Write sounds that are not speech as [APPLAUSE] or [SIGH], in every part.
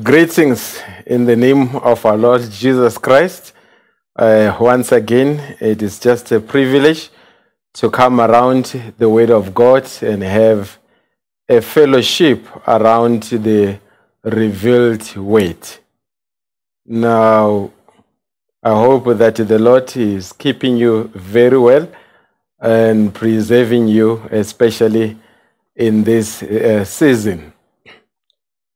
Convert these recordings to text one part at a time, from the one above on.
Greetings in the name of our Lord Jesus Christ. Uh, once again, it is just a privilege to come around the Word of God and have a fellowship around the revealed Word. Now, I hope that the Lord is keeping you very well and preserving you, especially in this uh, season.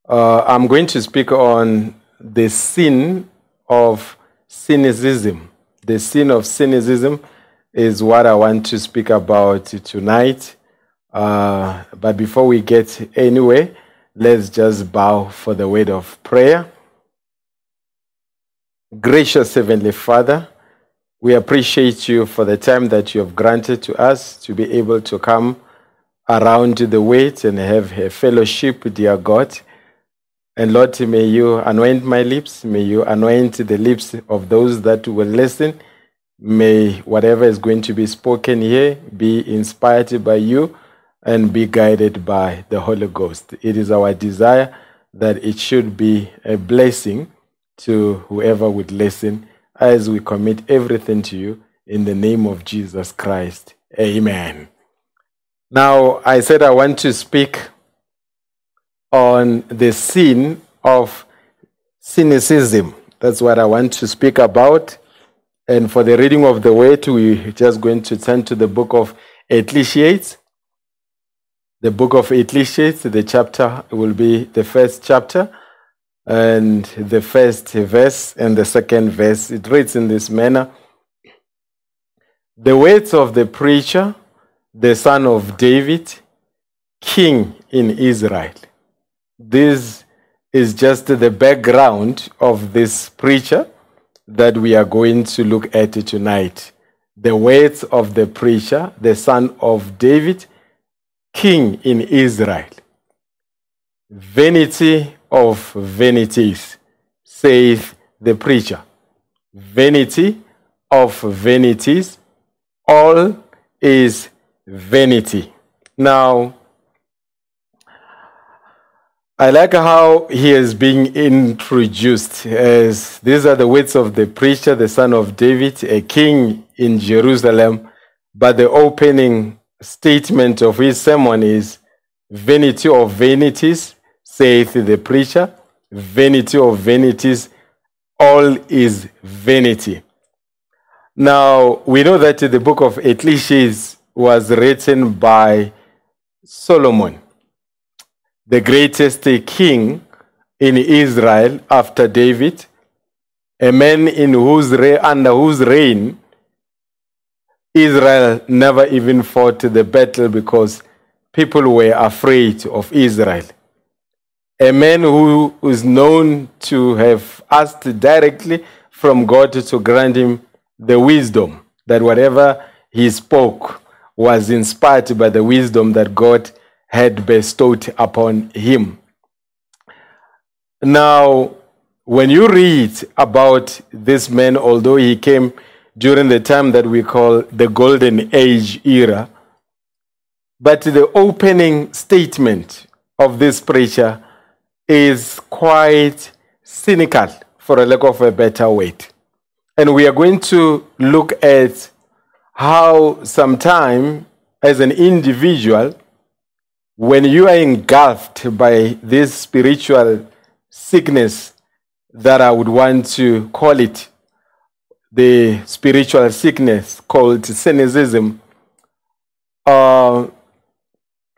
Uh, I'm going to speak on the sin of cynicism. The sin of cynicism is what I want to speak about tonight. Uh, but before we get anywhere, let's just bow for the word of prayer. Gracious Heavenly Father, we appreciate you for the time that you have granted to us to be able to come around the word and have a fellowship, dear God. And Lord, may you anoint my lips. May you anoint the lips of those that will listen. May whatever is going to be spoken here be inspired by you and be guided by the Holy Ghost. It is our desire that it should be a blessing to whoever would listen as we commit everything to you in the name of Jesus Christ. Amen. Now, I said I want to speak on the sin of cynicism. That's what I want to speak about. And for the reading of the word, we're just going to turn to the book of Ecclesiastes. The book of Ecclesiastes, the chapter will be the first chapter and the first verse and the second verse. It reads in this manner The words of the preacher, the son of David, king in Israel this is just the background of this preacher that we are going to look at tonight. The words of the preacher, the son of David, king in Israel. Vanity of vanities, saith the preacher. Vanity of vanities, all is vanity. Now, I like how he is being introduced as these are the words of the preacher, the son of David, a king in Jerusalem. But the opening statement of his sermon is vanity of vanities, saith the preacher, vanity of vanities, all is vanity. Now, we know that the book of Ecclesiastes was written by Solomon the greatest king in Israel after David, a man in whose reign, under whose reign Israel never even fought the battle because people were afraid of Israel. A man who is known to have asked directly from God to grant him the wisdom that whatever he spoke was inspired by the wisdom that God had bestowed upon him. Now, when you read about this man, although he came during the time that we call the Golden Age era. But the opening statement of this preacher is quite cynical, for a lack of a better word. And we are going to look at how sometime as an individual, when you are engulfed by this spiritual sickness that I would want to call it, the spiritual sickness called cynicism, uh,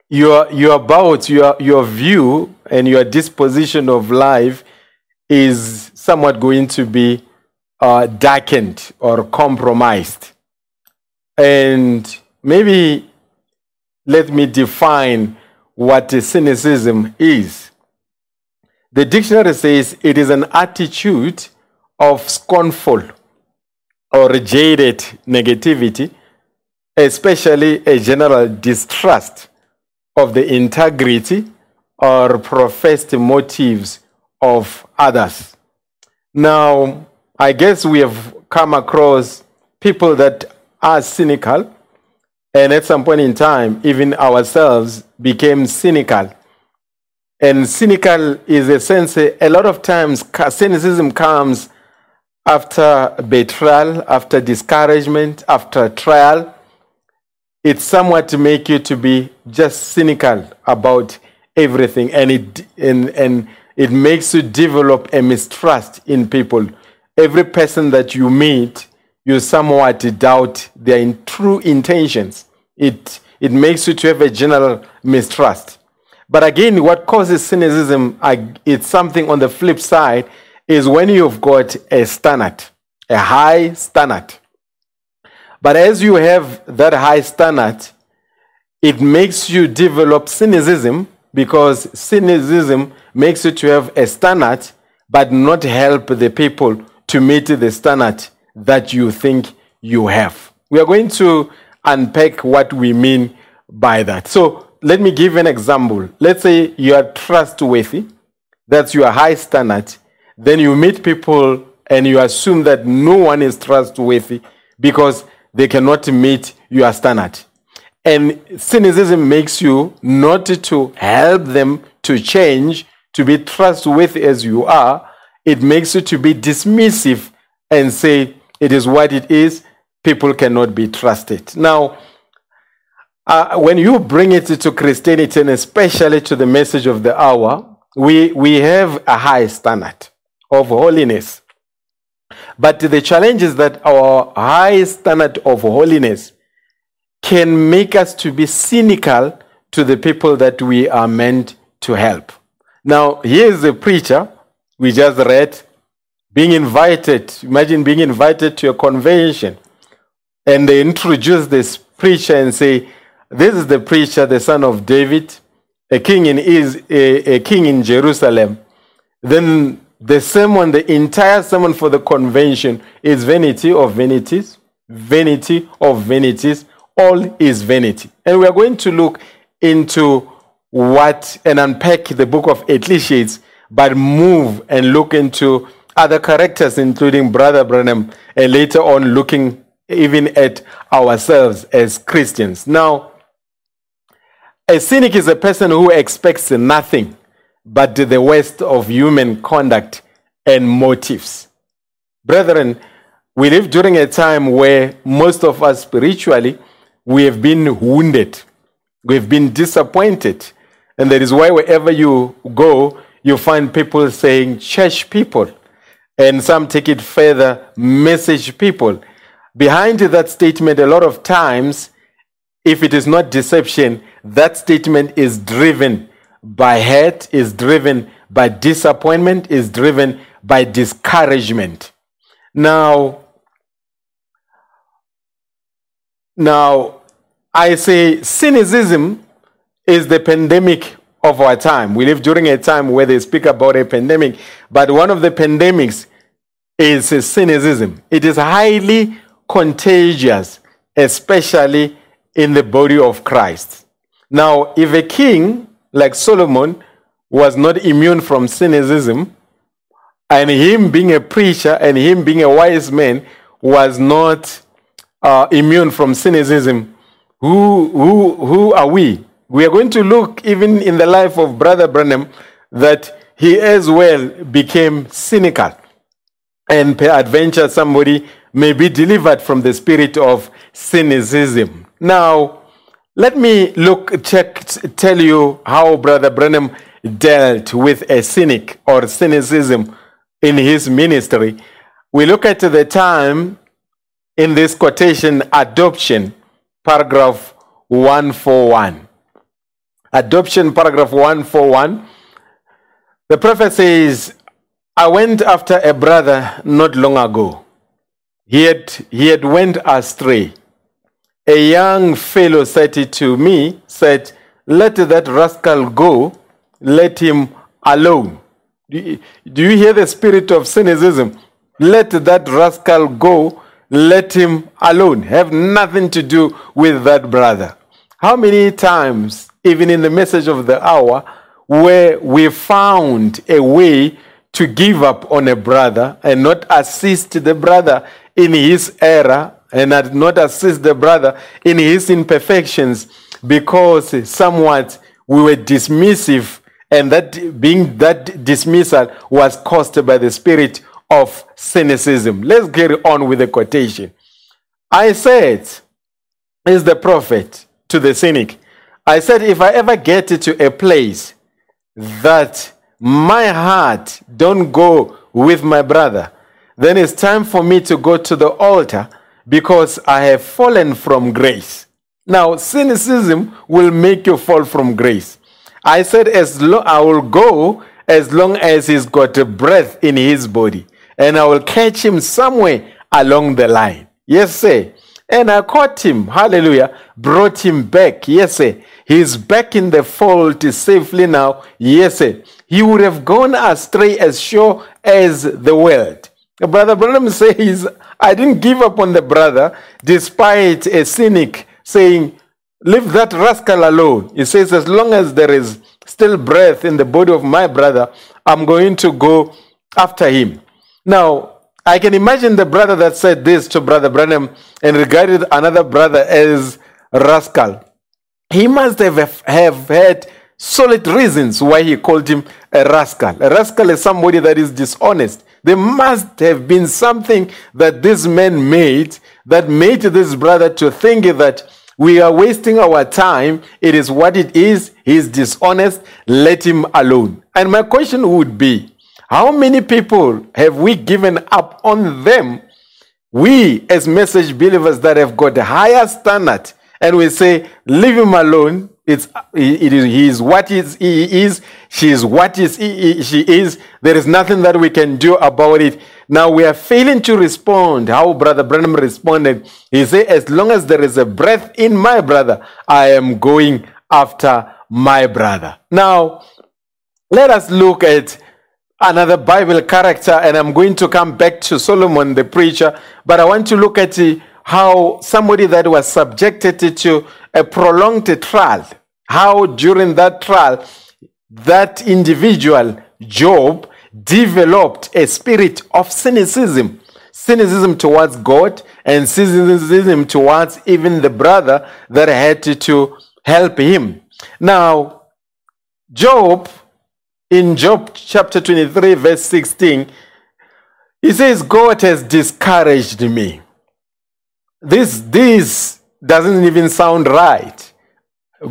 your, your about your, your view and your disposition of life is somewhat going to be uh, darkened or compromised. And maybe let me define what cynicism is. The dictionary says it is an attitude of scornful or jaded negativity, especially a general distrust of the integrity or professed motives of others. Now, I guess we have come across people that are cynical, and at some point in time, even ourselves became cynical. And cynical is a sense, a lot of times, cynicism comes after betrayal, after discouragement, after trial. It's somewhat to make you to be just cynical about everything, and it and, and it makes you develop a mistrust in people. Every person that you meet, you somewhat doubt their true intentions. It it makes you to have a general mistrust. But again, what causes cynicism, it's something on the flip side, is when you've got a standard, a high standard. But as you have that high standard, it makes you develop cynicism because cynicism makes you to have a standard but not help the people to meet the standard that you think you have. We are going to unpack what we mean by that. So let me give an example. Let's say you are trustworthy, that's your high standard. Then you meet people and you assume that no one is trustworthy because they cannot meet your standard. And cynicism makes you not to help them to change, to be trustworthy as you are. It makes you to be dismissive and say, it is what it is. People cannot be trusted. Now, uh, when you bring it to Christianity and especially to the message of the hour, we, we have a high standard of holiness. But the challenge is that our high standard of holiness can make us to be cynical to the people that we are meant to help. Now, here's a preacher we just read being invited. Imagine being invited to a convention and they introduce this preacher and say, This is the preacher, the son of David, a king in, is, a, a king in Jerusalem. Then the sermon, the entire sermon for the convention is vanity of vanities, vanity of vanities, all is vanity. And we are going to look into what and unpack the book of Ecclesiastes, but move and look into other characters, including Brother Branham, and later on looking even at ourselves as Christians. Now, a cynic is a person who expects nothing but the worst of human conduct and motives. Brethren, we live during a time where most of us spiritually we have been wounded, we've been disappointed. And that is why wherever you go, you find people saying church people. And some take it further, message people. Behind that statement, a lot of times, if it is not deception, that statement is driven by hate, is driven by disappointment, is driven by discouragement. Now, now I say cynicism is the pandemic of our time. We live during a time where they speak about a pandemic, but one of the pandemics is cynicism. It is highly contagious, especially in the body of Christ. Now, if a king like Solomon was not immune from cynicism, and him being a preacher and him being a wise man was not uh, immune from cynicism, who, who, who are we? We are going to look even in the life of Brother Branham that he as well became cynical. And peradventure, somebody may be delivered from the spirit of cynicism. Now, let me look, check, tell you how Brother Branham dealt with a cynic or cynicism in his ministry. We look at the time in this quotation, adoption, paragraph 141. Adoption, paragraph 141. The prophet says, I went after a brother not long ago. He had, he had went astray. A young fellow said it to me, said, Let that rascal go, let him alone. Do you, do you hear the spirit of cynicism? Let that rascal go, let him alone. Have nothing to do with that brother. How many times, even in the message of the hour, where we found a way to give up on a brother and not assist the brother in his error and not assist the brother in his imperfections because somewhat we were dismissive and that being that dismissal was caused by the spirit of cynicism. Let's get on with the quotation. I said, is the prophet to the cynic. I said, if I ever get to a place that my heart don't go with my brother, then it's time for me to go to the altar because I have fallen from grace. Now, cynicism will make you fall from grace. I said, as I will go as long as he's got a breath in his body, and I will catch him somewhere along the line. Yes, sir. And I caught him, hallelujah, brought him back. Yes, sir. He's back in the fold safely now. Yes. He would have gone astray as sure as the world. Brother Branham says, I didn't give up on the brother despite a cynic saying, Leave that rascal alone. He says, As long as there is still breath in the body of my brother, I'm going to go after him. Now, I can imagine the brother that said this to Brother Branham and regarded another brother as rascal. He must have, have had solid reasons why he called him a rascal. A rascal is somebody that is dishonest. There must have been something that this man made that made this brother to think that we are wasting our time. It is what it is. He is dishonest. Let him alone. And my question would be how many people have we given up on them? We, as message believers that have got a higher standard, and we say, leave him alone. It's it is he is what is he is. She is what is he, she is. There is nothing that we can do about it. Now we are failing to respond how Brother Branham responded. He said, As long as there is a breath in my brother, I am going after my brother. Now, let us look at another Bible character, and I'm going to come back to Solomon the preacher, but I want to look at how somebody that was subjected to a prolonged trial, how during that trial, that individual, Job, developed a spirit of cynicism. Cynicism towards God and cynicism towards even the brother that had to help him. Now, Job, in Job chapter 23, verse 16, he says, God has discouraged me. This, this doesn't even sound right.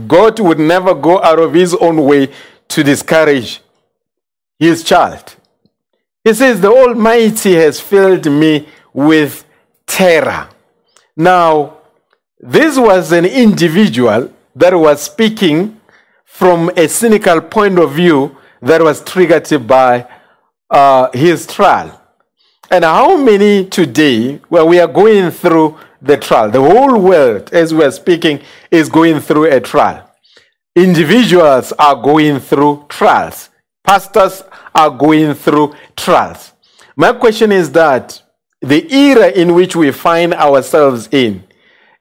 God would never go out of his own way to discourage his child. He says, The Almighty has filled me with terror. Now, this was an individual that was speaking from a cynical point of view that was triggered by uh, his trial. And how many today, where we are going through the trial, the whole world, as we are speaking, is going through a trial. Individuals are going through trials. Pastors are going through trials. My question is that the era in which we find ourselves in,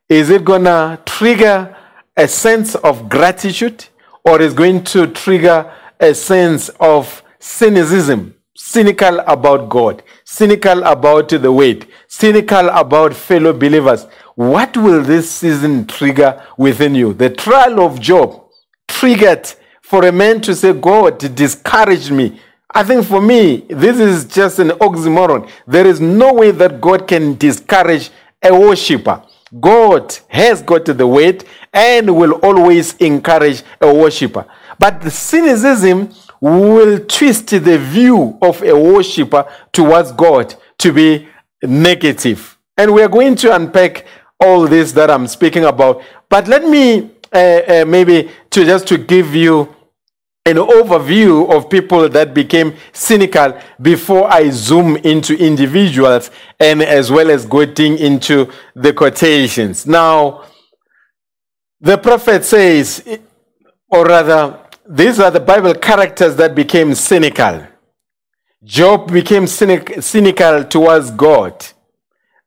is it going to trigger a sense of gratitude or is going to trigger a sense of cynicism? Cynical about God, cynical about the weight, cynical about fellow believers, what will this season trigger within you? The trial of Job triggered for a man to say, God discouraged me. I think for me, this is just an oxymoron. There is no way that God can discourage a worshiper. God has got the weight and will always encourage a worshiper. But the cynicism will twist the view of a worshiper towards God to be negative. And we are going to unpack all this that I'm speaking about. But let me uh, uh, maybe to just to give you an overview of people that became cynical before I zoom into individuals and as well as getting into the quotations. Now, the prophet says, or rather, these are the Bible characters that became cynical. Job became cynic, cynical towards God,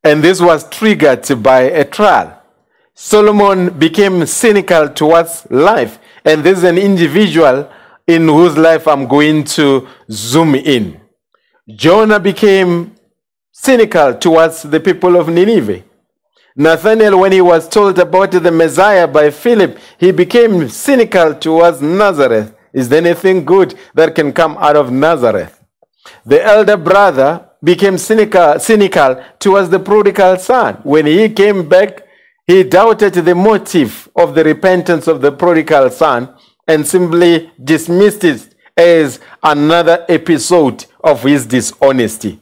and this was triggered by a trial. Solomon became cynical towards life, and this is an individual in whose life I'm going to zoom in. Jonah became cynical towards the people of Nineveh. Nathanael, when he was told about the Messiah by Philip, he became cynical towards Nazareth. Is there anything good that can come out of Nazareth? The elder brother became cynical, cynical towards the prodigal son. When he came back, he doubted the motive of the repentance of the prodigal son and simply dismissed it as another episode of his dishonesty.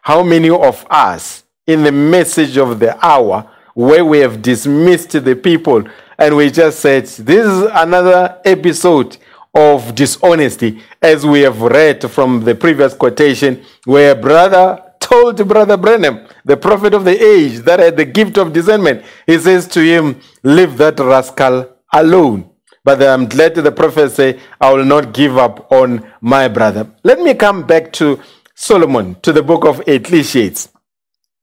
How many of us, in the message of the hour, where we have dismissed the people and we just said, This is another episode of dishonesty, as we have read from the previous quotation, where brother told brother Branham, the prophet of the age, that had the gift of discernment, he says to him, Leave that rascal alone. But I'm glad the prophet say, I will not give up on my brother. Let me come back to Solomon, to the book of Ecclesiastes.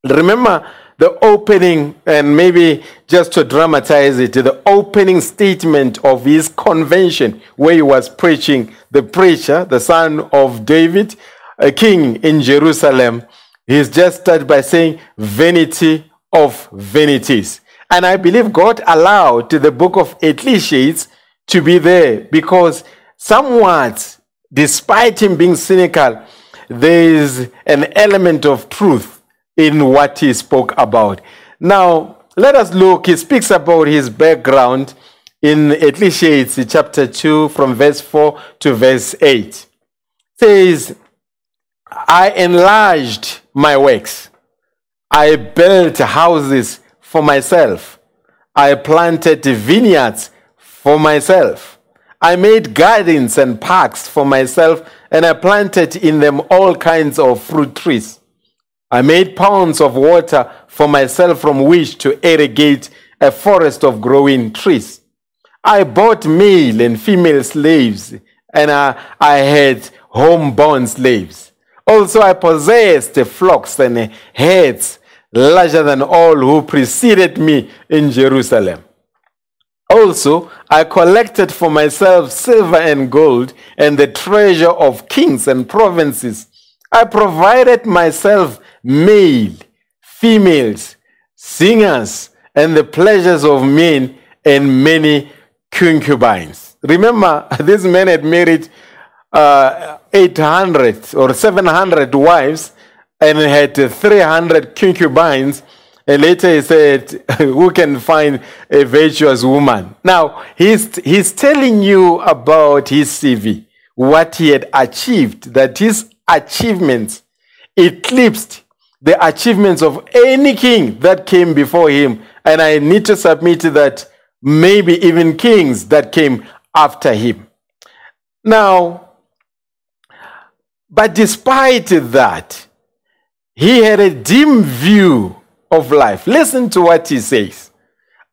Remember the opening, and maybe just to dramatize it, the opening statement of his convention where he was preaching, the preacher, the son of David, a king in Jerusalem, he's just started by saying, Vanity of vanities. And I believe God allowed the book of Ecclesiastes to be there because somewhat, despite him being cynical, there is an element of truth in what he spoke about. Now, let us look. He speaks about his background in Ecclesiastes chapter 2 from verse 4 to verse 8. says, I enlarged my works. I built houses for myself. I planted vineyards for myself. I made gardens and parks for myself, and I planted in them all kinds of fruit trees. I made ponds of water for myself from which to irrigate a forest of growing trees. I bought male and female slaves, and I, I had homeborn slaves. Also, I possessed flocks and herds larger than all who preceded me in Jerusalem. Also, I collected for myself silver and gold and the treasure of kings and provinces. I provided myself male, females, singers, and the pleasures of men and many concubines. Remember, [LAUGHS] this man had married uh, 800 or 700 wives and had 300 concubines and later he said, [LAUGHS] Who can find a virtuous woman? Now, he's, he's telling you about his CV, what he had achieved, that his achievements eclipsed the achievements of any king that came before him. And I need to submit that maybe even kings that came after him. Now, but despite that, he had a dim view of life. Listen to what he says.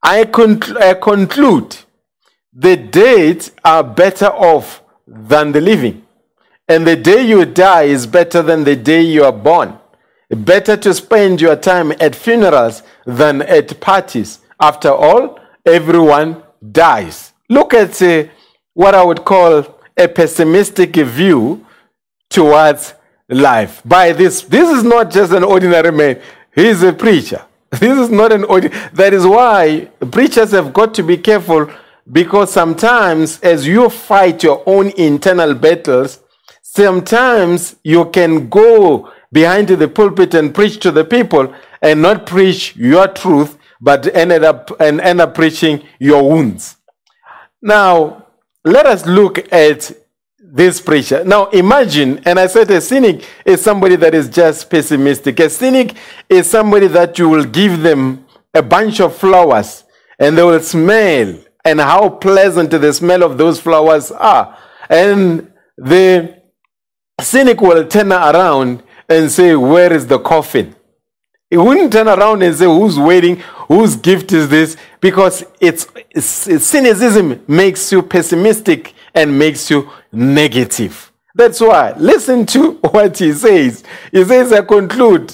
I, concl- I conclude the dead are better off than the living. And the day you die is better than the day you are born. Better to spend your time at funerals than at parties. After all, everyone dies. Look at uh, what I would call a pessimistic view towards life by this. This is not just an ordinary man, he's a preacher. [LAUGHS] This is not an ordinary. That is why preachers have got to be careful because sometimes, as you fight your own internal battles, sometimes you can go behind the pulpit and preach to the people and not preach your truth, but ended up and end up preaching your wounds. Now, let us look at this preacher. Now, imagine, and I said a cynic is somebody that is just pessimistic. A cynic is somebody that you will give them a bunch of flowers and they will smell, and how pleasant the smell of those flowers are. And the cynic will turn around and say, Where is the coffin? He wouldn't turn around and say, Who's waiting? Whose gift is this? Because it's, it's, cynicism makes you pessimistic and makes you negative. That's why. Listen to [LAUGHS] what he says. He says, I conclude,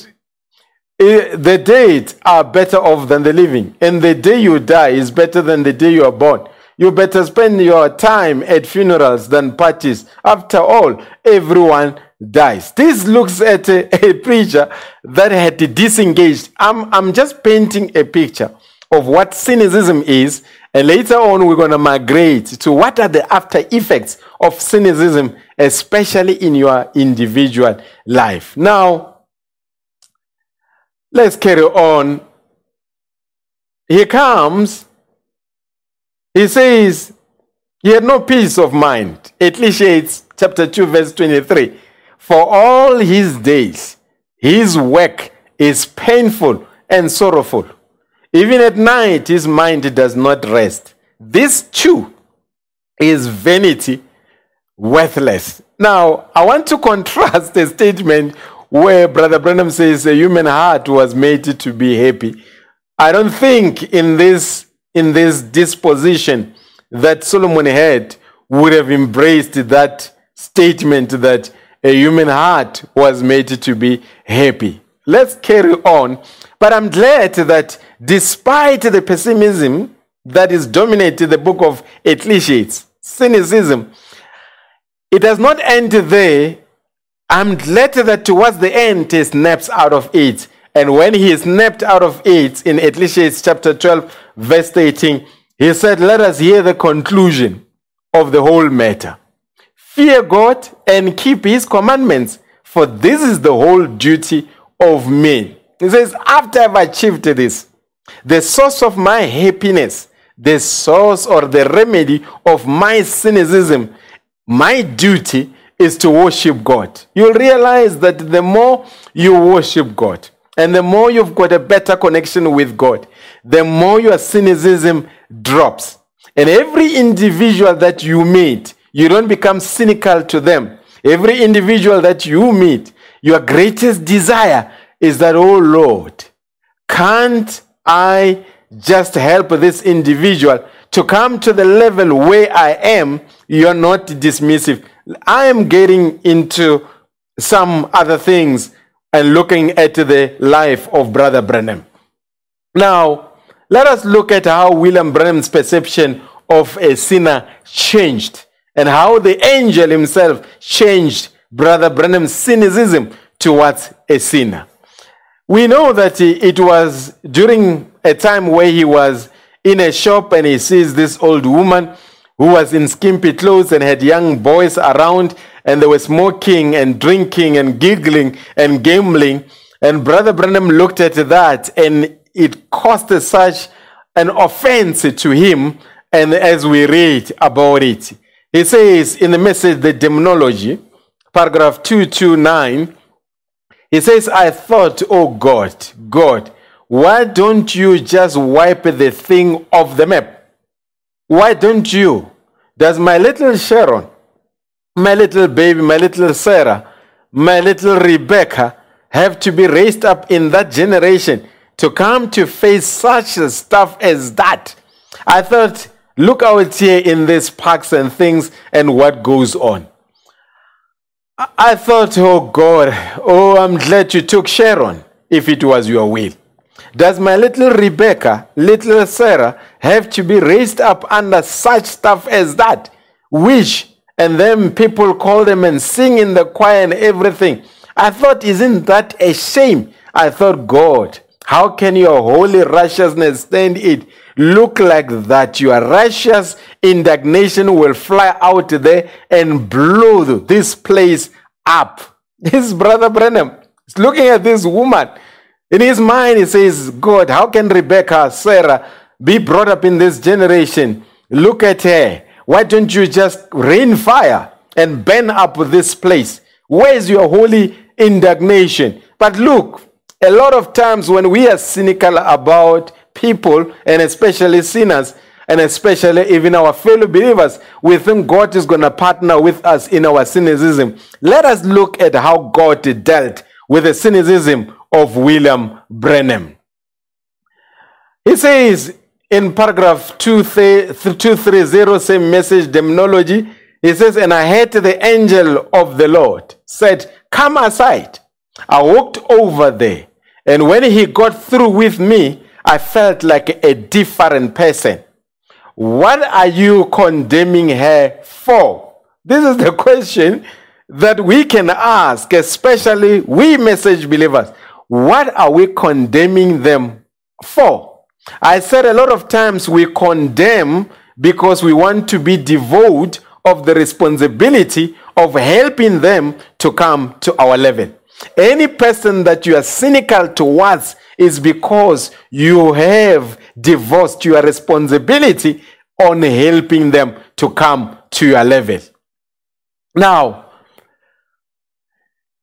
eh, the dead are better off than the living, and the day you die is better than the day you are born. You better spend your time at funerals than parties. After all, everyone dies. This looks at a, [LAUGHS] a preacher that had disengaged. I'm, I'm just painting a picture of what cynicism is, and later on we're going to migrate to what are the after effects of cynicism, especially in your individual life. Now, let's carry on. He comes he says, He had no peace of mind. Ecclesiastes chapter 2, verse 23. For all his days, his work is painful and sorrowful. Even at night, his mind does not rest. This too is vanity, worthless. Now, I want to contrast the statement where Brother Branham says a human heart was made to be happy. I don't think in this in this disposition that Solomon had would have embraced that statement that a human heart was made to be happy. Let's carry on. But I'm glad that despite the pessimism that is dominating the book of Ecclesiastes, cynicism, it does not end there. I'm glad that towards the end he snaps out of it. And when he snapped out of it in Ecclesiastes chapter 12, verse 18, he said, Let us hear the conclusion of the whole matter. Fear God and keep his commandments, for this is the whole duty of men. He says, After I've achieved this, the source of my happiness, the source or the remedy of my cynicism, my duty is to worship God. You'll realize that the more you worship God, and the more you've got a better connection with God, the more your cynicism drops. And every individual that you meet, you don't become cynical to them. Every individual that you meet, your greatest desire is that, oh Lord, can't I just help this individual to come to the level where I am? You're not dismissive. I am getting into some other things and looking at the life of Brother Branham. Now, let us look at how William Branham's perception of a sinner changed and how the angel himself changed Brother Branham's cynicism towards a sinner. We know that it was during a time where he was in a shop and he sees this old woman who was in skimpy clothes and had young boys around and they were smoking and drinking and giggling and gambling. And Brother Branham looked at that and it caused such an offense to him. And as we read about it, he says in the message, The Demonology, paragraph 229, he says, I thought, oh God, God, why don't you just wipe the thing off the map? Why don't you? Does my little Sharon, my little baby, my little Sarah, my little Rebecca have to be raised up in that generation to come to face such stuff as that. I thought, look out here in these parks and things and what goes on. I thought, oh God, oh, I'm glad you took Sharon if it was your will. Does my little Rebecca, little Sarah, have to be raised up under such stuff as that? Which and then people call them and sing in the choir and everything. I thought, isn't that a shame? I thought, God, how can your holy righteousness stand it? Look like that. Your righteous indignation will fly out there and blow this place up. [LAUGHS] This brother Branham is looking at this woman. In his mind, he says, God, how can Rebecca, Sarah be brought up in this generation? Look at her. Why don't you just rain fire and burn up this place? Where's your holy indignation? But look, a lot of times when we are cynical about people and especially sinners, and especially even our fellow believers, we think God is going to partner with us in our cynicism. Let us look at how God dealt with the cynicism of William Branham. He says in paragraph 230, same message demonology, he says, And I heard the angel of the Lord said, Come aside. I walked over there. And when he got through with me, I felt like a different person. What are you condemning her for? This is the [LAUGHS] question that we can ask, especially we message believers. What are we condemning them for? I said a lot of times we condemn because we want to be devoid of the responsibility of helping them to come to our level. Any person that you are cynical towards is because you have divorced your responsibility on helping them to come to your level. Now,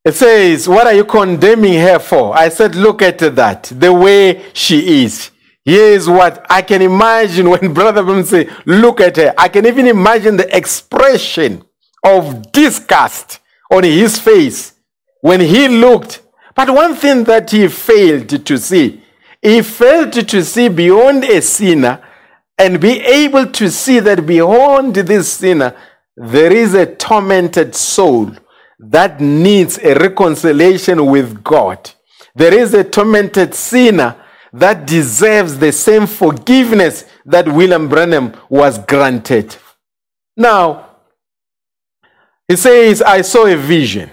it says, What are you condemning her for? I said, Look at that, the way she is. Here's what I can imagine when [LAUGHS] Brother Bim say, Look at her. I can even imagine the expression of disgust on his face when he looked. But one thing that he failed to see, he failed to see beyond a sinner and be able to see that beyond this sinner, there is a tormented soul that needs a reconciliation with God. There is a tormented sinner that deserves the same forgiveness that William Branham was granted. Now, he says, I saw a vision.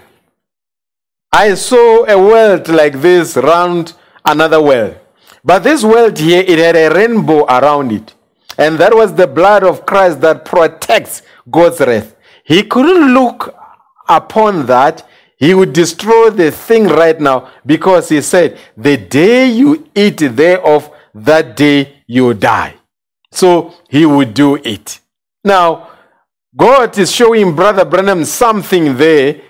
I saw a world like this round another world. But this world here, it had a rainbow around it. And that was the blood of Christ that protects God's wrath. He couldn't look upon that, he would destroy the thing right now because he said, The day you eat thereof, that day you die. So he would do it. Now, God is showing Brother Branham something there.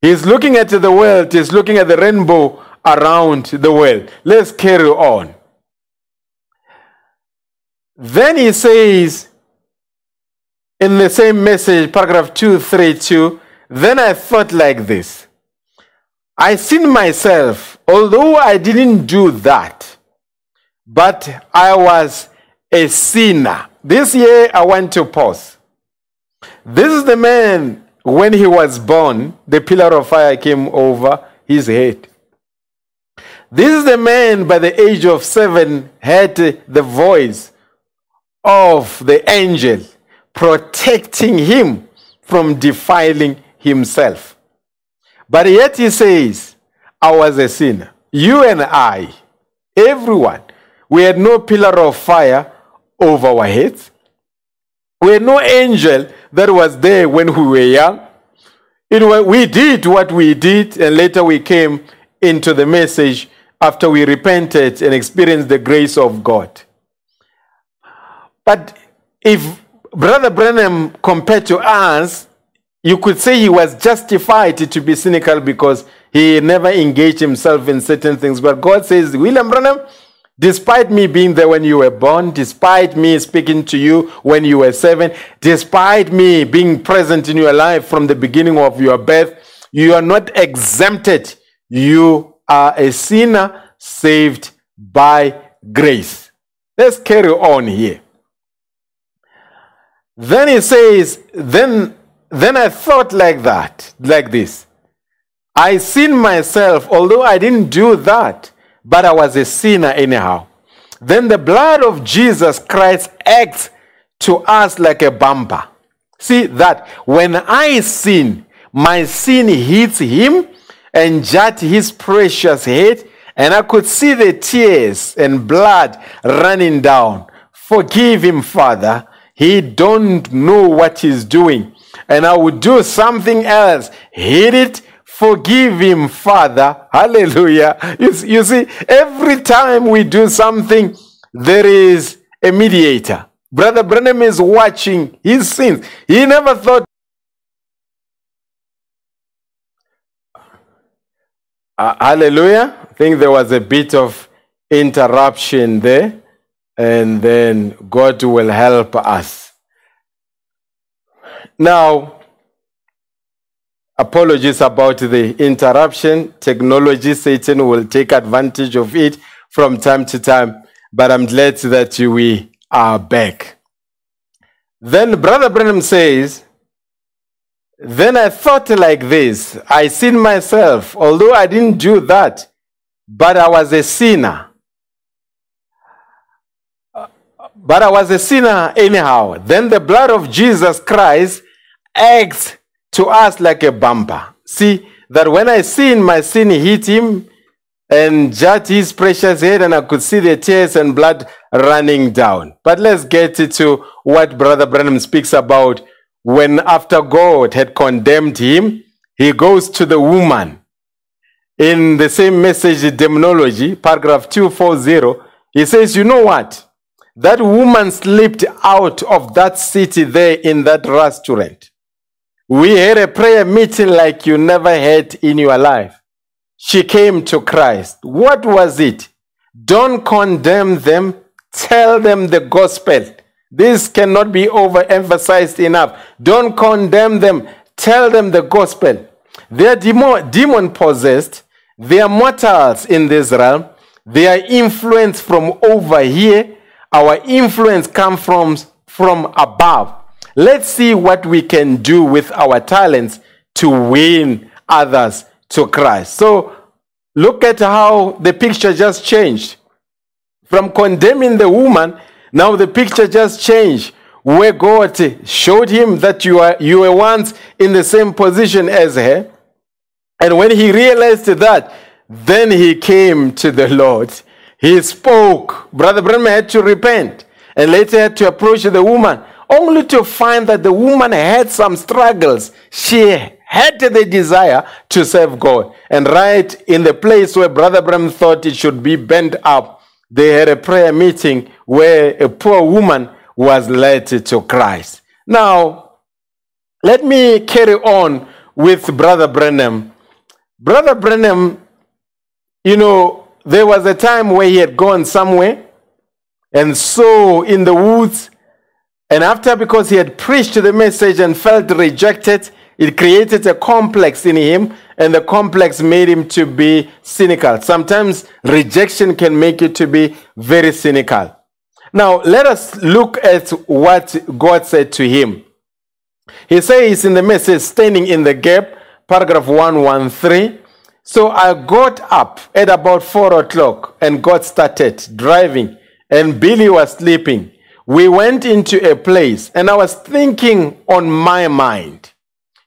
He's looking at the world, he's looking at the rainbow around the world. Let's carry on. Then he says, in the same message, paragraph 232, then I thought like this I seen myself, although I didn't do that, but I was a sinner. This year I went to pause. This is the man, when he was born, the pillar of fire came over his head. This is the man, by the age of seven, had the voice of the angel protecting him from defiling himself. But yet he says, I was a sinner. You and I, everyone, we had no pillar of fire over our heads. We had no angel that was there when we were young. It was, we did what we did, and later we came into the message after we repented and experienced the grace of God. But if Brother Branham, compared to us, you could say he was justified to be cynical because he never engaged himself in certain things. But God says, William Branham, despite me being there when you were born, despite me speaking to you when you were seven, despite me being present in your life from the beginning of your birth, you are not exempted. You are a sinner saved by grace. Let's carry on here. Then he says, then, then I thought like that, like this. I seen myself, although I didn't do that, but I was a sinner anyhow. Then the blood of Jesus Christ acts to us like a bumper. See that when I sin, my sin hits him and jut his precious head, and I could see the tears and blood running down. Forgive him, Father. He don't know what he's doing. And I would do something else. Hit it. Forgive him, Father. Hallelujah. You, you see, every time we do something, there is a mediator. Brother Branham is watching his sins. He never thought Uh, hallelujah. I think there was a bit of interruption there, and then God will help us. Now, apologies about the interruption. Technology, Satan will take advantage of it from time to time, but I'm glad that we are back. Then Brother Branham says, then I thought like this I seen myself, although I didn't do that, but I was a sinner. Uh, but I was a sinner anyhow. Then the blood of Jesus Christ acts to us like a bumper. See, that when I sin, my sin hit him and judged his precious head, and I could see the tears and blood running down. But let's get to what Brother Branham speaks about when, after God had condemned him, he goes to the woman. In the same message demonology, paragraph 240, he says, You know what? That woman slipped out of that city there in that restaurant. We had a prayer meeting like you never had in your life. She came to Christ. What was it? Don't condemn them, tell them the gospel. This cannot be overemphasized enough. Don't condemn them, tell them the gospel. They are demon, possessed, they are mortals in this realm, they are influenced from over here. Our influence comes from, from above. Let's see what we can do with our talents to win others to Christ. So look at how the picture just changed. From condemning the woman, now the picture just changed. Where God showed him that you are you were once in the same position as her. And when he realized that, then he came to the Lord. He spoke. Brother Branham had to repent and later had to approach the woman, only to find that the woman had some struggles. She had the desire to serve God. And right in the place where Brother Branham thought it should be bent up, they had a prayer meeting where a poor woman was led to Christ. Now, let me carry on with Brother Branham. Brother Branham, you know, there was a time where he had gone somewhere and so in the woods, and after because he had preached the message and felt rejected, it created a complex in him, and the complex made him to be cynical. Sometimes rejection can make you to be very cynical. Now, let us look at what God said to him. He says in the message, standing in the gap, paragraph 113. So I got up at about four o'clock and God started driving, and Billy was sleeping. We went into a place, and I was thinking on my mind.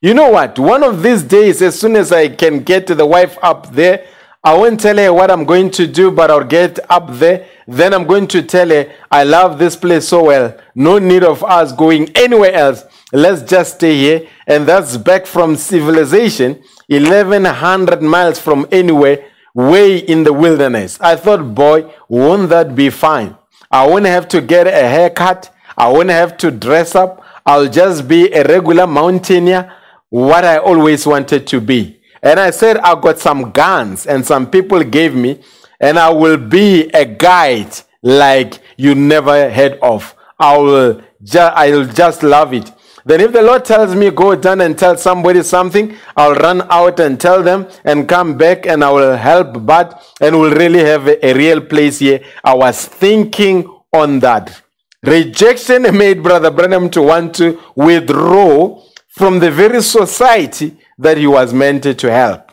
You know what? One of these days, as soon as I can get to the wife up there, I won't tell her what I'm going to do, but I'll get up there. Then I'm going to tell her, I love this place so well. No need of us going anywhere else. Let's just stay here. And that's back from civilization, 1100 miles from anywhere, way in the wilderness. I thought, boy, won't that be fine? I won't have to get a haircut. I won't have to dress up. I'll just be a regular mountaineer, what I always wanted to be. And I said, I got some guns, and some people gave me, and I will be a guide like you never heard of. I will ju- I'll just love it. Then, if the Lord tells me go down and tell somebody something, I'll run out and tell them and come back and I will help, but and we'll really have a, a real place here. I was thinking on that. Rejection [LAUGHS] made Brother Branham to want to withdraw from the very society that he was meant to help.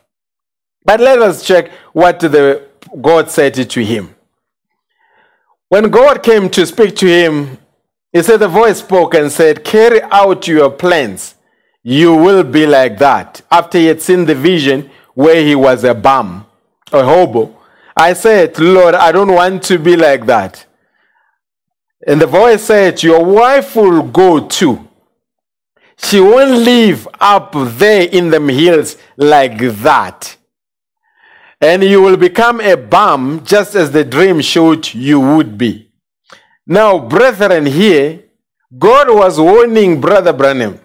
But let us check what the God said to him. When God came to speak to him, he said, The voice spoke and said, Carry out your plans. you will be like that. After he had seen the vision where he was a bum, a hobo, I said, Lord, I don't want to be like that. And the voice said, Your wife will go too. She won't live up there in the hills like that. And you will become a bum just as the dream showed you would be. Now, brethren, here, God was warning Brother Branham.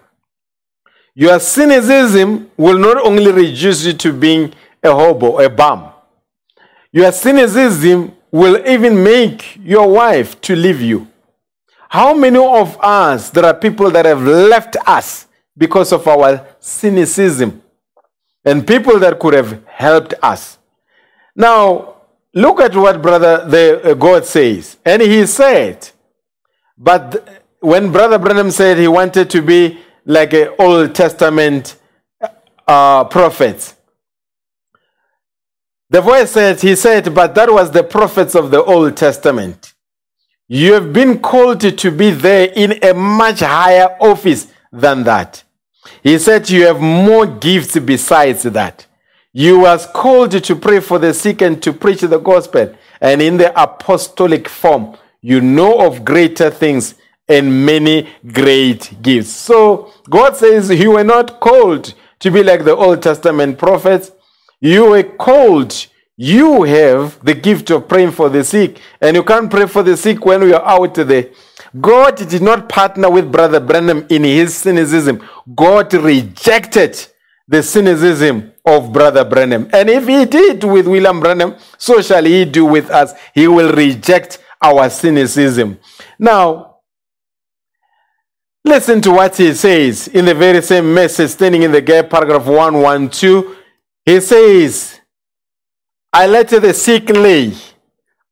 Your cynicism will not only reduce you to being a hobo, a bum. Your cynicism will even make your wife to leave you. How many of us, there are people that have left us because of our cynicism and people that could have helped us? Now, look at what brother the uh, God says. And he said, but when brother Branham said he wanted to be like an Old Testament uh, prophet, the voice said, he said, but that was the prophets of the Old Testament. You have been called to be there in a much higher office than that. He said, You have more gifts besides that. You was called to pray for the sick and to preach the gospel. And in the apostolic form, you know of greater things and many great gifts. So God says you were not called to be like the Old Testament prophets. You were called. You have the gift of praying for the sick, and you can't pray for the sick when you are out there. God did not partner with Brother Branham in his cynicism. God rejected the cynicism of Brother Branham. And if he did with William Branham, so shall he do with us. He will reject our cynicism. Now, listen to what he says in the very same message, standing in the gap, paragraph 112. He says, I let the sick lay.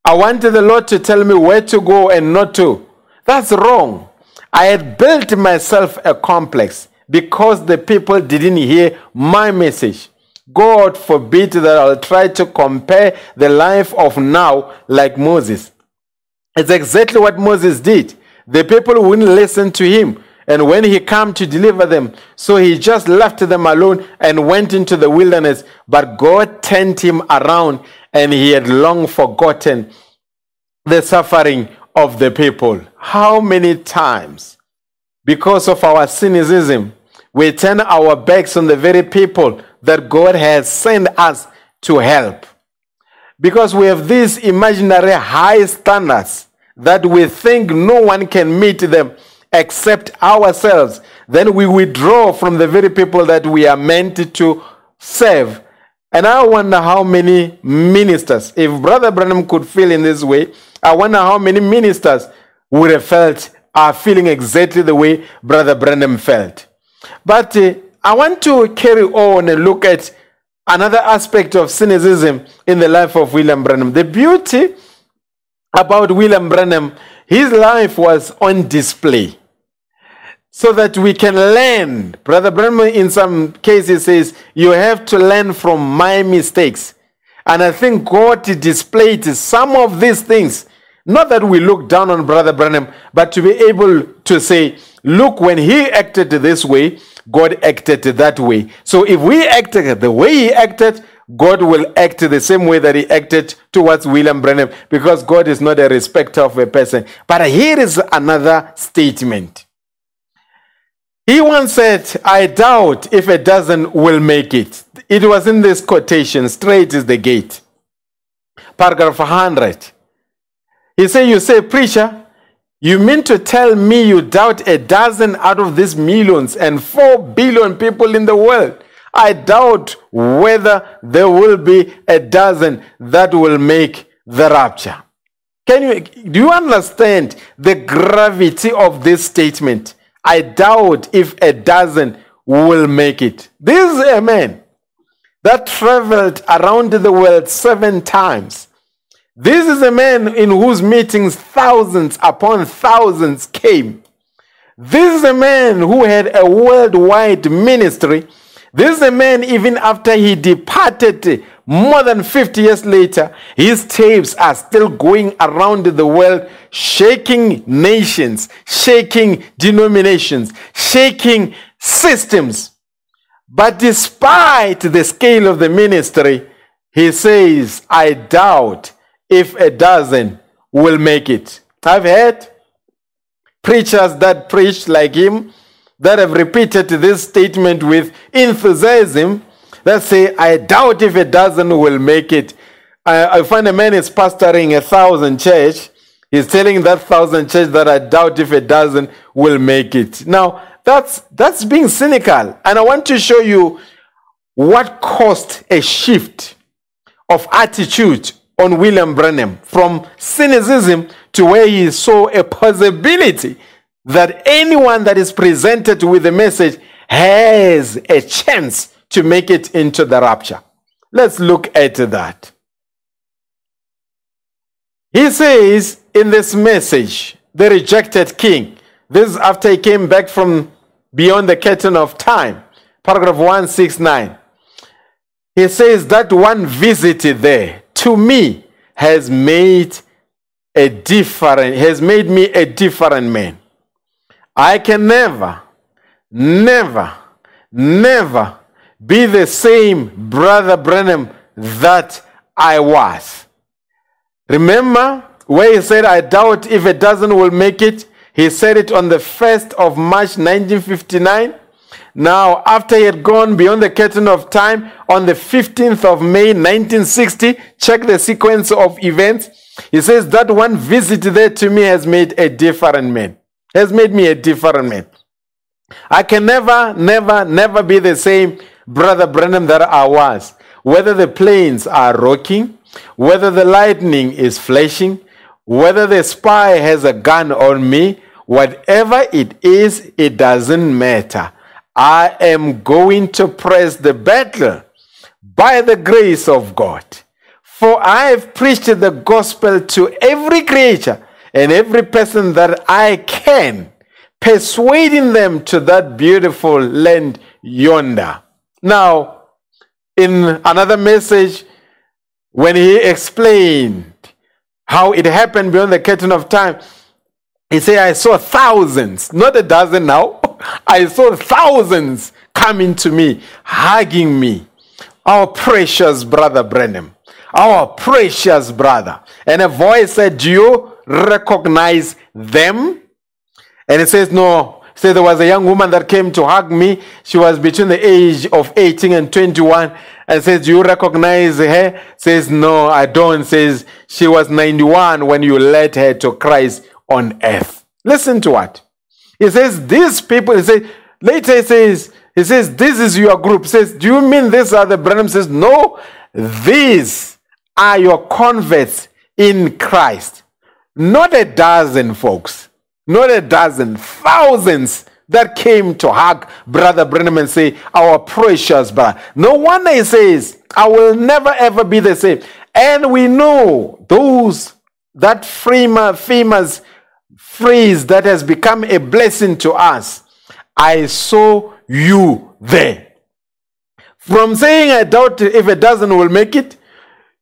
I wanted the Lord to tell me where to go and not to. That's wrong. I had built myself a complex because the people didn't hear my message. God forbid that I'll try to compare the life of now like Moses. It's exactly what Moses did. The people wouldn't listen to him. And when he came to deliver them, so he just left them alone and went into the wilderness. But God turned him around and he had long forgotten the suffering of the people. How many times, because of our cynicism, we turn our backs on the very people that God has sent us to help? Because we have these imaginary high standards that we think no one can meet them except ourselves, then we withdraw from the very people that we are meant to serve. And I wonder how many ministers, if Brother Branham could feel in this way, I wonder how many ministers would have felt, are feeling exactly the way Brother Branham felt. But uh, I want to carry on and look at another aspect of cynicism in the life of William Branham. The beauty about William Branham, his life was on display so that we can learn. Brother Branham, in some cases, says, You have to learn from my mistakes. And I think God displayed some of these things. Not that we look down on Brother Branham, but to be able to say, Look, when he acted this way, God acted that way. So if we acted the way he acted, God will act the same way that he acted towards William Branham because God is not a respecter of a person. But here is another statement. He once said, I doubt if a dozen will make it. It was in this quotation, straight is the gate. Paragraph 100. He said, You say, preacher, you mean to tell me you doubt a dozen out of these millions and four billion people in the world? I doubt whether there will be a dozen that will make the rapture. Can you do you understand the gravity of this statement? I doubt if a dozen will make it. This is a man that traveled around the world seven times. This is a man in whose meetings thousands upon thousands came. This is a man who had a worldwide ministry. This is a man, even after he departed more than 50 years later, his tapes are still going around the world, shaking nations, shaking denominations, shaking systems. But despite the scale of the ministry, he says, I doubt if a dozen will make it. I've heard preachers that preach like him that have repeated this statement with enthusiasm that say, I doubt if a dozen will make it. I, I find a man is pastoring a thousand church. He's telling that thousand church that I doubt if a dozen will make it. Now, that's that's being cynical. And I want to show you what caused a shift of attitude on William Branham from cynicism to where he saw a possibility that anyone that is presented with a message has a chance to make it into the rapture. Let's look at that. He says in this message, the rejected king, this is after he came back from beyond the curtain of time, paragraph 169. He says that one visited there to me has made a different, has made me a different man. I can never, never, never be the same brother Branham that I was. Remember where he said, I doubt if a dozen will make it? He said it on the 1st of March 1959. Now, after he had gone beyond the curtain of time on the 15th of May 1960, check the sequence of events. He says that one visit there to me has made a different man, has made me a different man. I can never, never, never be the same brother Branham that I was. Whether the planes are rocking, whether the lightning is flashing, whether the spy has a gun on me, whatever it is, it doesn't matter. I am going to press the battle by the grace of God. For I have preached the gospel to every creature and every person that I can, persuading them to that beautiful land yonder. Now, in another message, when he explained how it happened beyond the curtain of time, he said, I saw thousands, not a dozen now. I saw thousands coming to me, hugging me. Our precious brother Branham, our precious brother. And a voice said, Do you recognize them? And he says, No. Say there was a young woman that came to hug me. She was between the age of 18 and 21. And says, Do you recognize her? Says, No, I don't. Says, She was 91 when you led her to Christ on earth. Listen to what? He says, These people, he says, later he says, he says, This is your group. He says, Do you mean these are the Branham? Says, No, these are your converts in Christ. Not a dozen folks, not a dozen, thousands that came to hug Brother Branham and say, Our precious brother. No wonder he says, I will never ever be the same. And we know those, that famous phrase that has become a blessing to us. I saw you there. From saying, I doubt if a dozen will make it,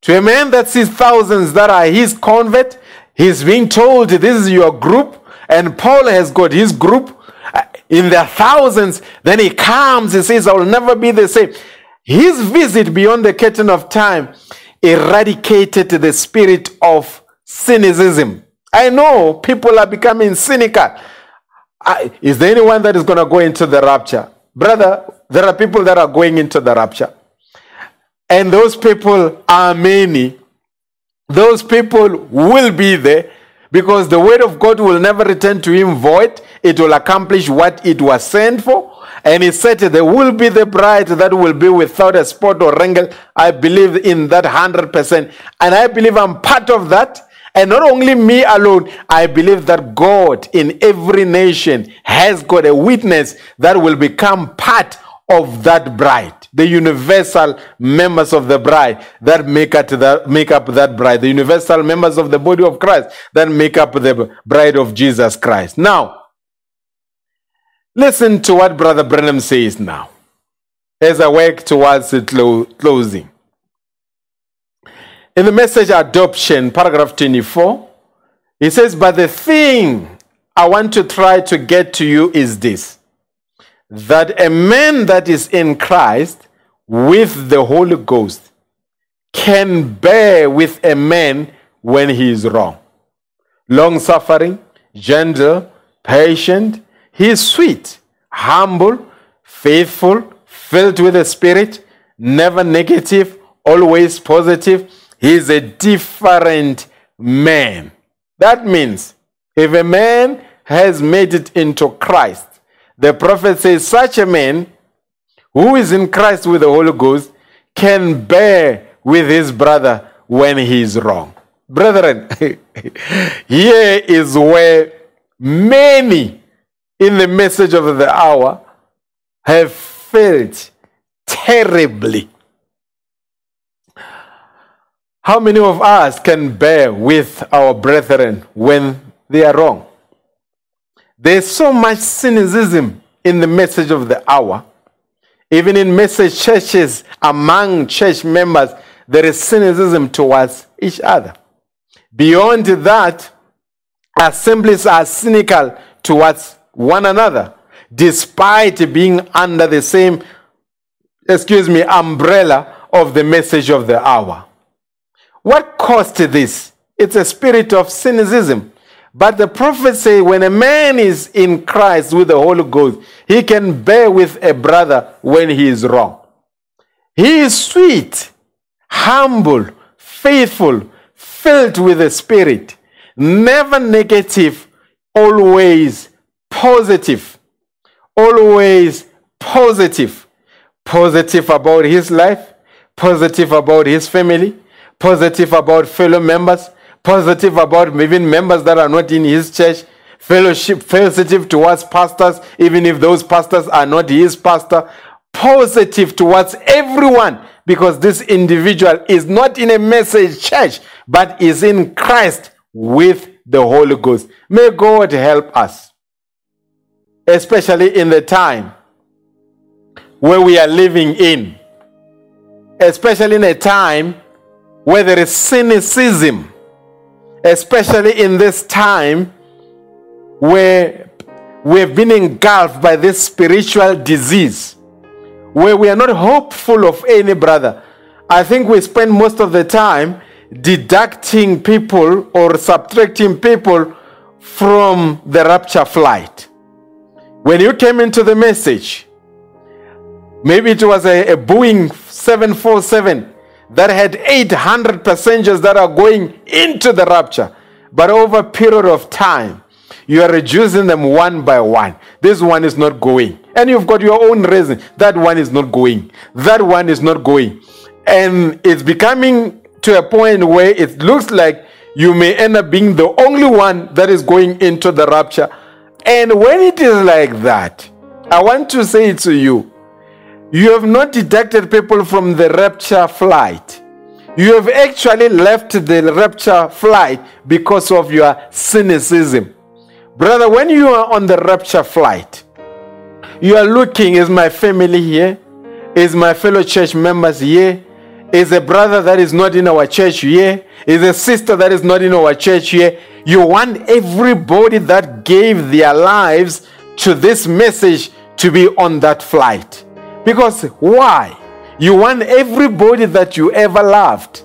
to a man that sees thousands that are his convert, he's being told, This is your group, and Paul has got his group uh, in their thousands. Then he comes and says, I will never be the same. His visit beyond the curtain of time eradicated the spirit of cynicism. I know people are becoming cynical. I, is there anyone that is going to go into the rapture? Brother, there are people that are going into the rapture. And those people are many. Those people will be there because the word of God will never return to him void. It will accomplish what it was sent for. And he said there will be the bride that will be without a spot or wrinkle. I believe in that 100%. And I believe I'm part of that. And not only me alone, I believe that God in every nation has got a witness that will become part of that bride, the universal members of the bride that make, up that, make up that bride, the universal members of the body of Christ that make up the bride of Jesus Christ. Now, listen to what Brother Branham says now as I work towards the clo- closing. In the message adoption, paragraph 24, he says, But the thing I want to try to get to you is this that a man that is in Christ with the Holy Ghost can bear with a man when he is wrong. Long suffering, gentle, patient. He is sweet, humble, faithful, filled with the Spirit, never negative, always positive. He is a different man. That means if a man has made it into Christ, the prophet says such a man who is in Christ with the Holy Ghost can bear with his brother when he is wrong. Brethren, [LAUGHS] here is where many in the message of the hour have failed terribly. How many of us can bear with our brethren when they are wrong? There's so much cynicism in the message of the hour. Even in message churches, among church members, there is cynicism towards each other. Beyond that, assemblies are cynical towards one another, despite being under the same, excuse me, umbrella of the message of the hour. What caused this? It's a spirit of cynicism. But the prophet say when a man is in Christ with the Holy Ghost, he can bear with a brother when he is wrong. He is sweet, humble, faithful, filled with the Spirit, never negative, always positive. Always positive. Positive about his life, positive about his family, positive about fellow members, positive about even members that are not in his church, fellowship, positive towards pastors, even if those pastors are not his pastor, positive towards everyone because this individual is not in a message church, but is in Christ with the Holy Ghost. May God help us, especially in the time where we are living in, especially in a time where there is cynicism, especially in this time where we've been engulfed by this spiritual disease, where we are not hopeful of any brother. I think we spend most of the time deducting people or subtracting people from the rapture flight. When you came into the message, maybe it was a, a Boeing 747 that had 800 passengers that are going into the rapture. But over a period of time, you are reducing them one by one. This one is not going. And you've got your own reason. That one is not going. That one is not going. And it's becoming to a point where it looks like you may end up being the only one that is going into the rapture. And when it is like that, I want to say to you, you have not deducted people from the rapture flight. You have actually left the rapture flight because of your cynicism. Brother, when you are on the rapture flight, you are looking is my family here? Is my fellow church members here? Is a brother that is not in our church here? Is a sister that is not in our church here? You want everybody that gave their lives to this message to be on that flight. Because why? You want everybody that you ever loved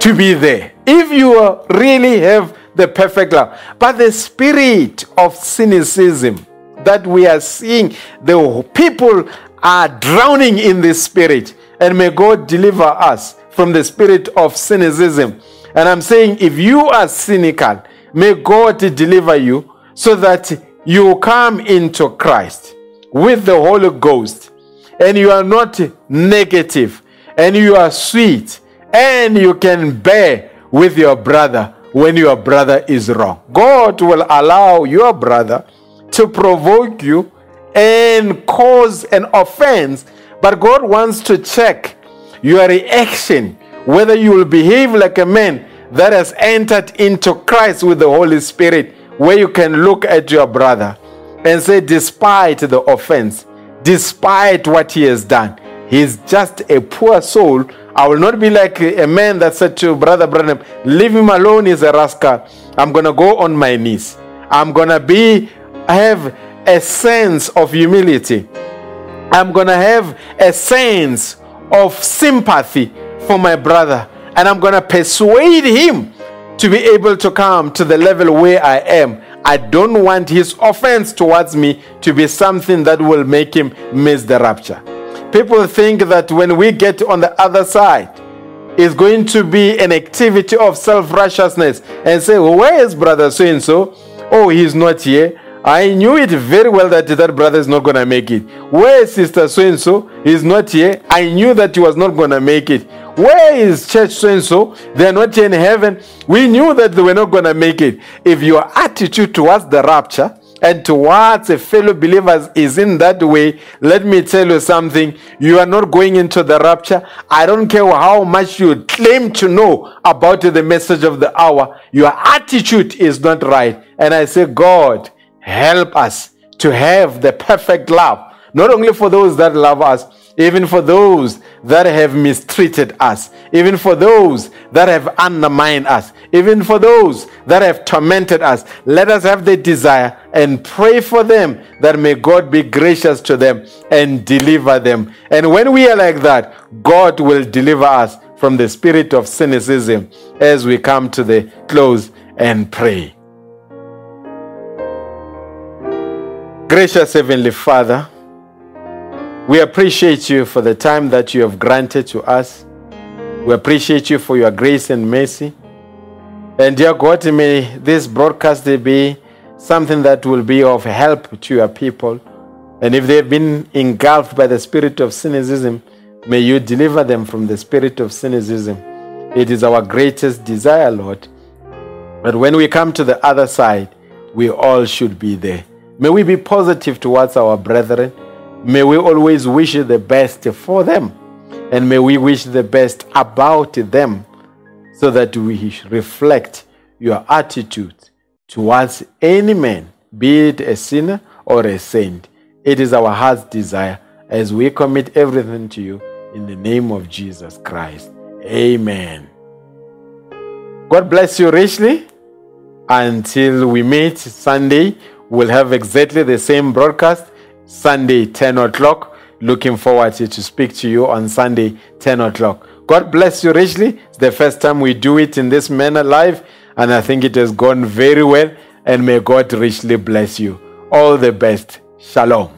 to be there. If you really have the perfect love. But the spirit of cynicism that we are seeing, the people are drowning in this spirit. And may God deliver us from the spirit of cynicism. And I'm saying, if you are cynical, may God deliver you so that you come into Christ with the Holy Ghost and you are not negative. And you are sweet. And you can bear with your brother when your brother is wrong. God will allow your brother to provoke you and cause an offense, but God wants to check your reaction whether you will behave like a man that has entered into Christ with the Holy Spirit, where you can look at your brother and say, despite the offense, despite what he has done, he's just a poor soul I will not be like a man that said to Brother Branham, Leave him alone, he's a rascal. I'm going to go on my knees. I'm going to be, have a sense of humility I'm going to have a sense of sympathy for my brother. And I'm going to persuade him to be able to come to the level where I am. I don't want his offense towards me to be something that will make him miss the rapture. People think that when we get on the other side, it's going to be an activity of self righteousness and say, well, Where is brother so and so? Oh, he's not here. I knew it very well that that brother is not going to make it. Where is sister so and so? He's not here. I knew that he was not going to make it. Where is church so and so? They're not in heaven. We knew that they were not going to make it. If your attitude towards the rapture and towards a fellow believers is in that way, let me tell you something. You are not going into the rapture. I don't care how much you claim to know about the message of the hour. Your attitude is not right. And I say, God, help us to have the perfect love, not only for those that love us, even for those that have mistreated us, even for those that have undermined us, even for those that have tormented us. Let us have the desire and pray for them that may God be gracious to them and deliver them. And when we are like that, God will deliver us from the spirit of cynicism as we come to the close and pray. Gracious Heavenly Father, we appreciate you for the time that you have granted to us. We appreciate you for your grace and mercy. And dear God, may this broadcast be something that will be of help to your people. And if they've been engulfed by the spirit of cynicism, may you deliver them from the spirit of cynicism. It is our greatest desire, Lord. But when we come to the other side, we all should be there. May we be positive towards our brethren. May we always wish the best for them. And may we wish the best about them so that we reflect your attitude towards any man, be it a sinner or a saint. It is our heart's desire as we commit everything to you in the name of Jesus Christ. Amen. God bless you richly. Until we meet Sunday, we'll have exactly the same broadcast, Sunday, 10 o'clock. Looking forward to speak to you on Sunday, 10 o'clock. God bless you richly. It's the first time we do it in this manner live, and I think it has gone very well. And may God richly bless you. All the best. Shalom.